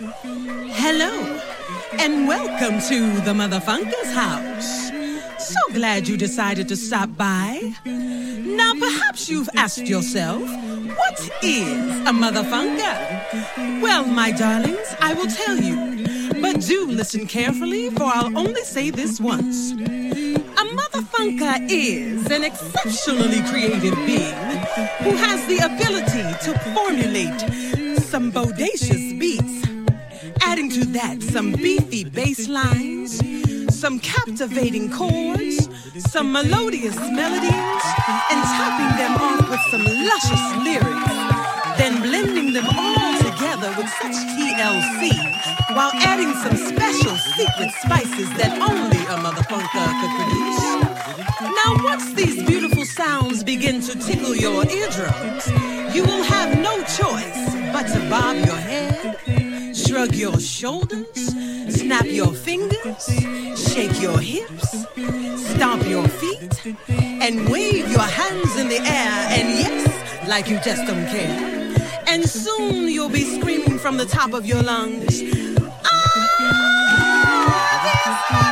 Hello, and welcome to the Motherfunkers house. So glad you decided to stop by. Now, perhaps you've asked yourself, what is a motherfunker? Well, my darlings, I will tell you. But do listen carefully, for I'll only say this once. A motherfunker is an exceptionally creative being who has the ability to formulate some bodacious beats, to that some beefy bass lines, some captivating chords, some melodious melodies, and topping them off with some luscious lyrics, then blending them all together with such TLC while adding some special secret spices that only a motherfunker could produce. Now, once these beautiful sounds begin to tickle your eardrums, you will have no choice but to bob your head, shrug your shoulders, snap your fingers, shake your hips, stomp your feet, and wave your hands in the air, and yes, like you just don't care. And soon you'll be screaming from the top of your lungs. Ah, I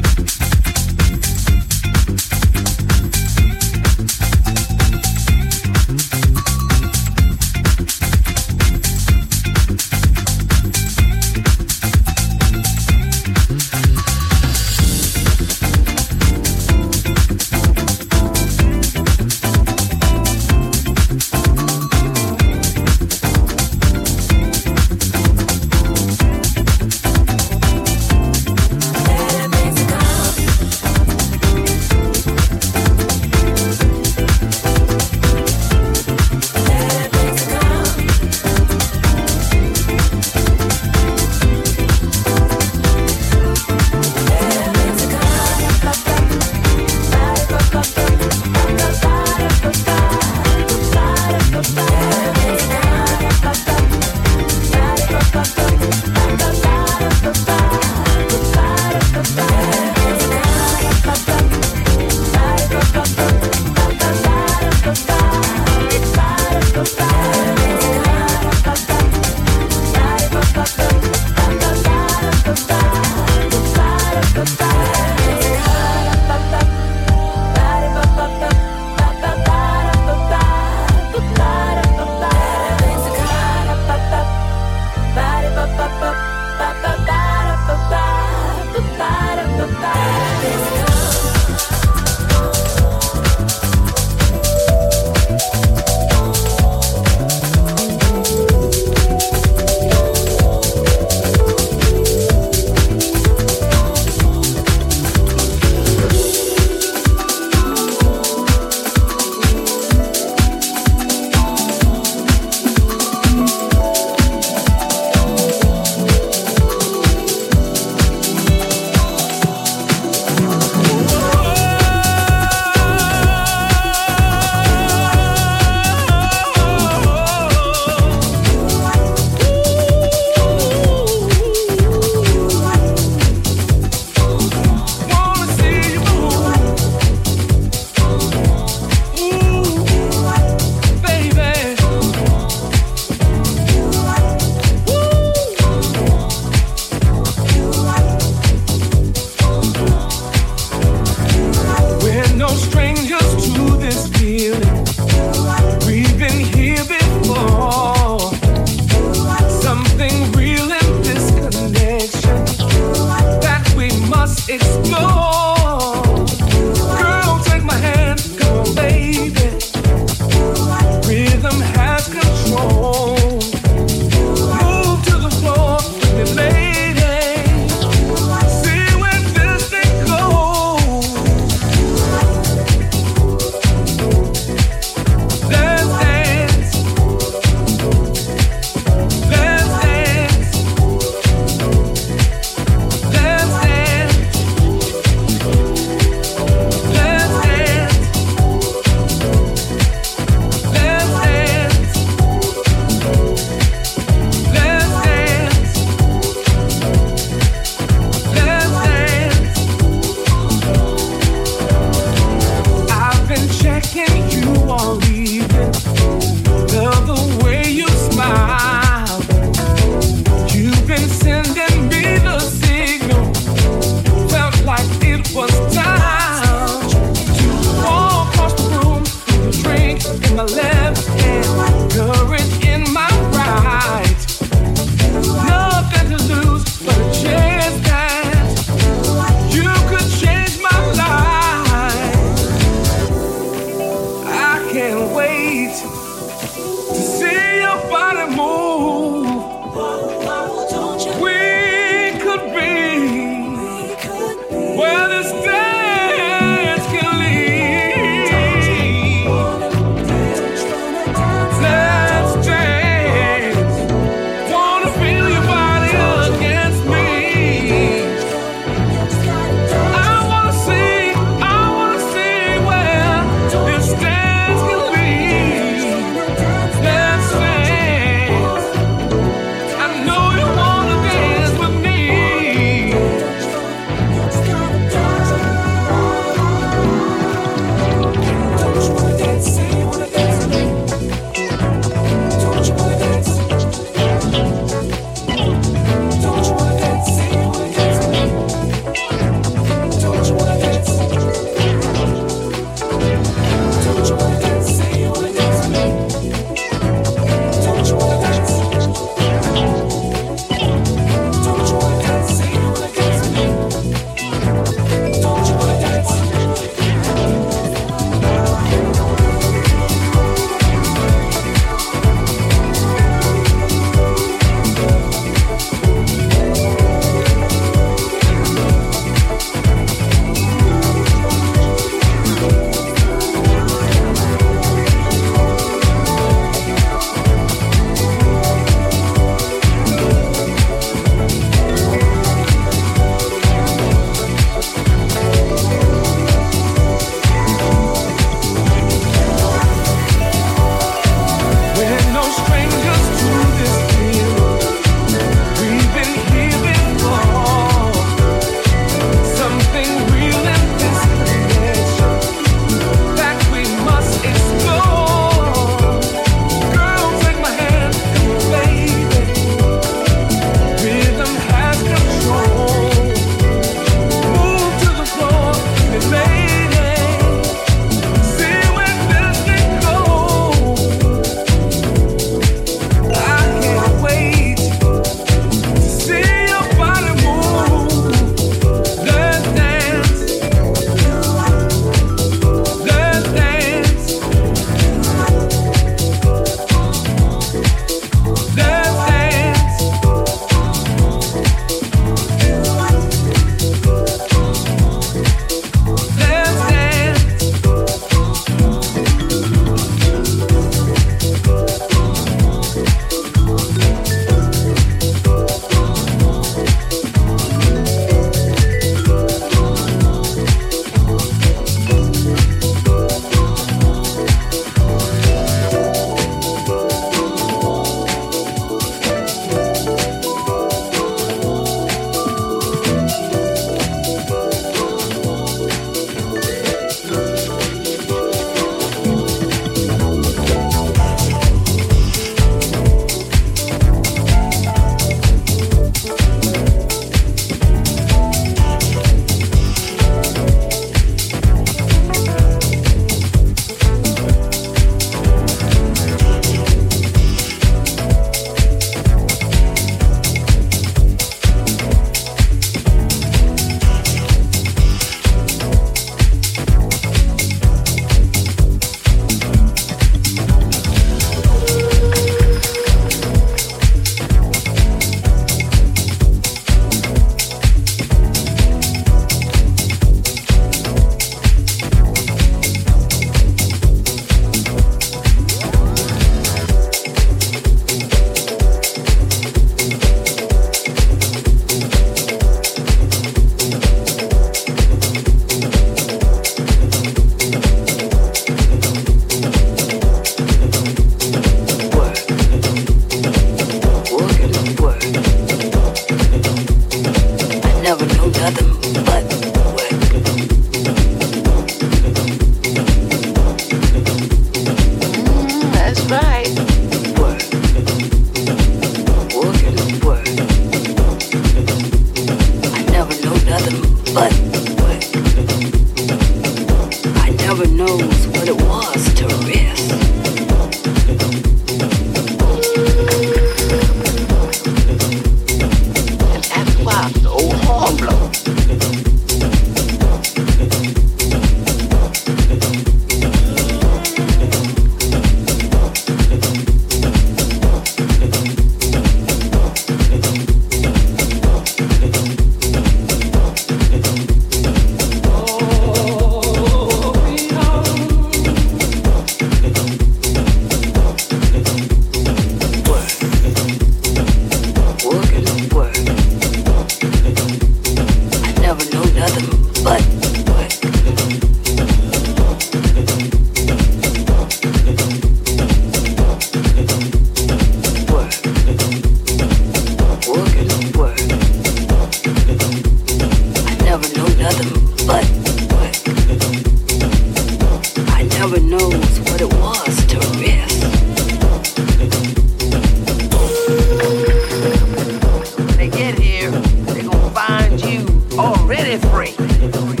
is free.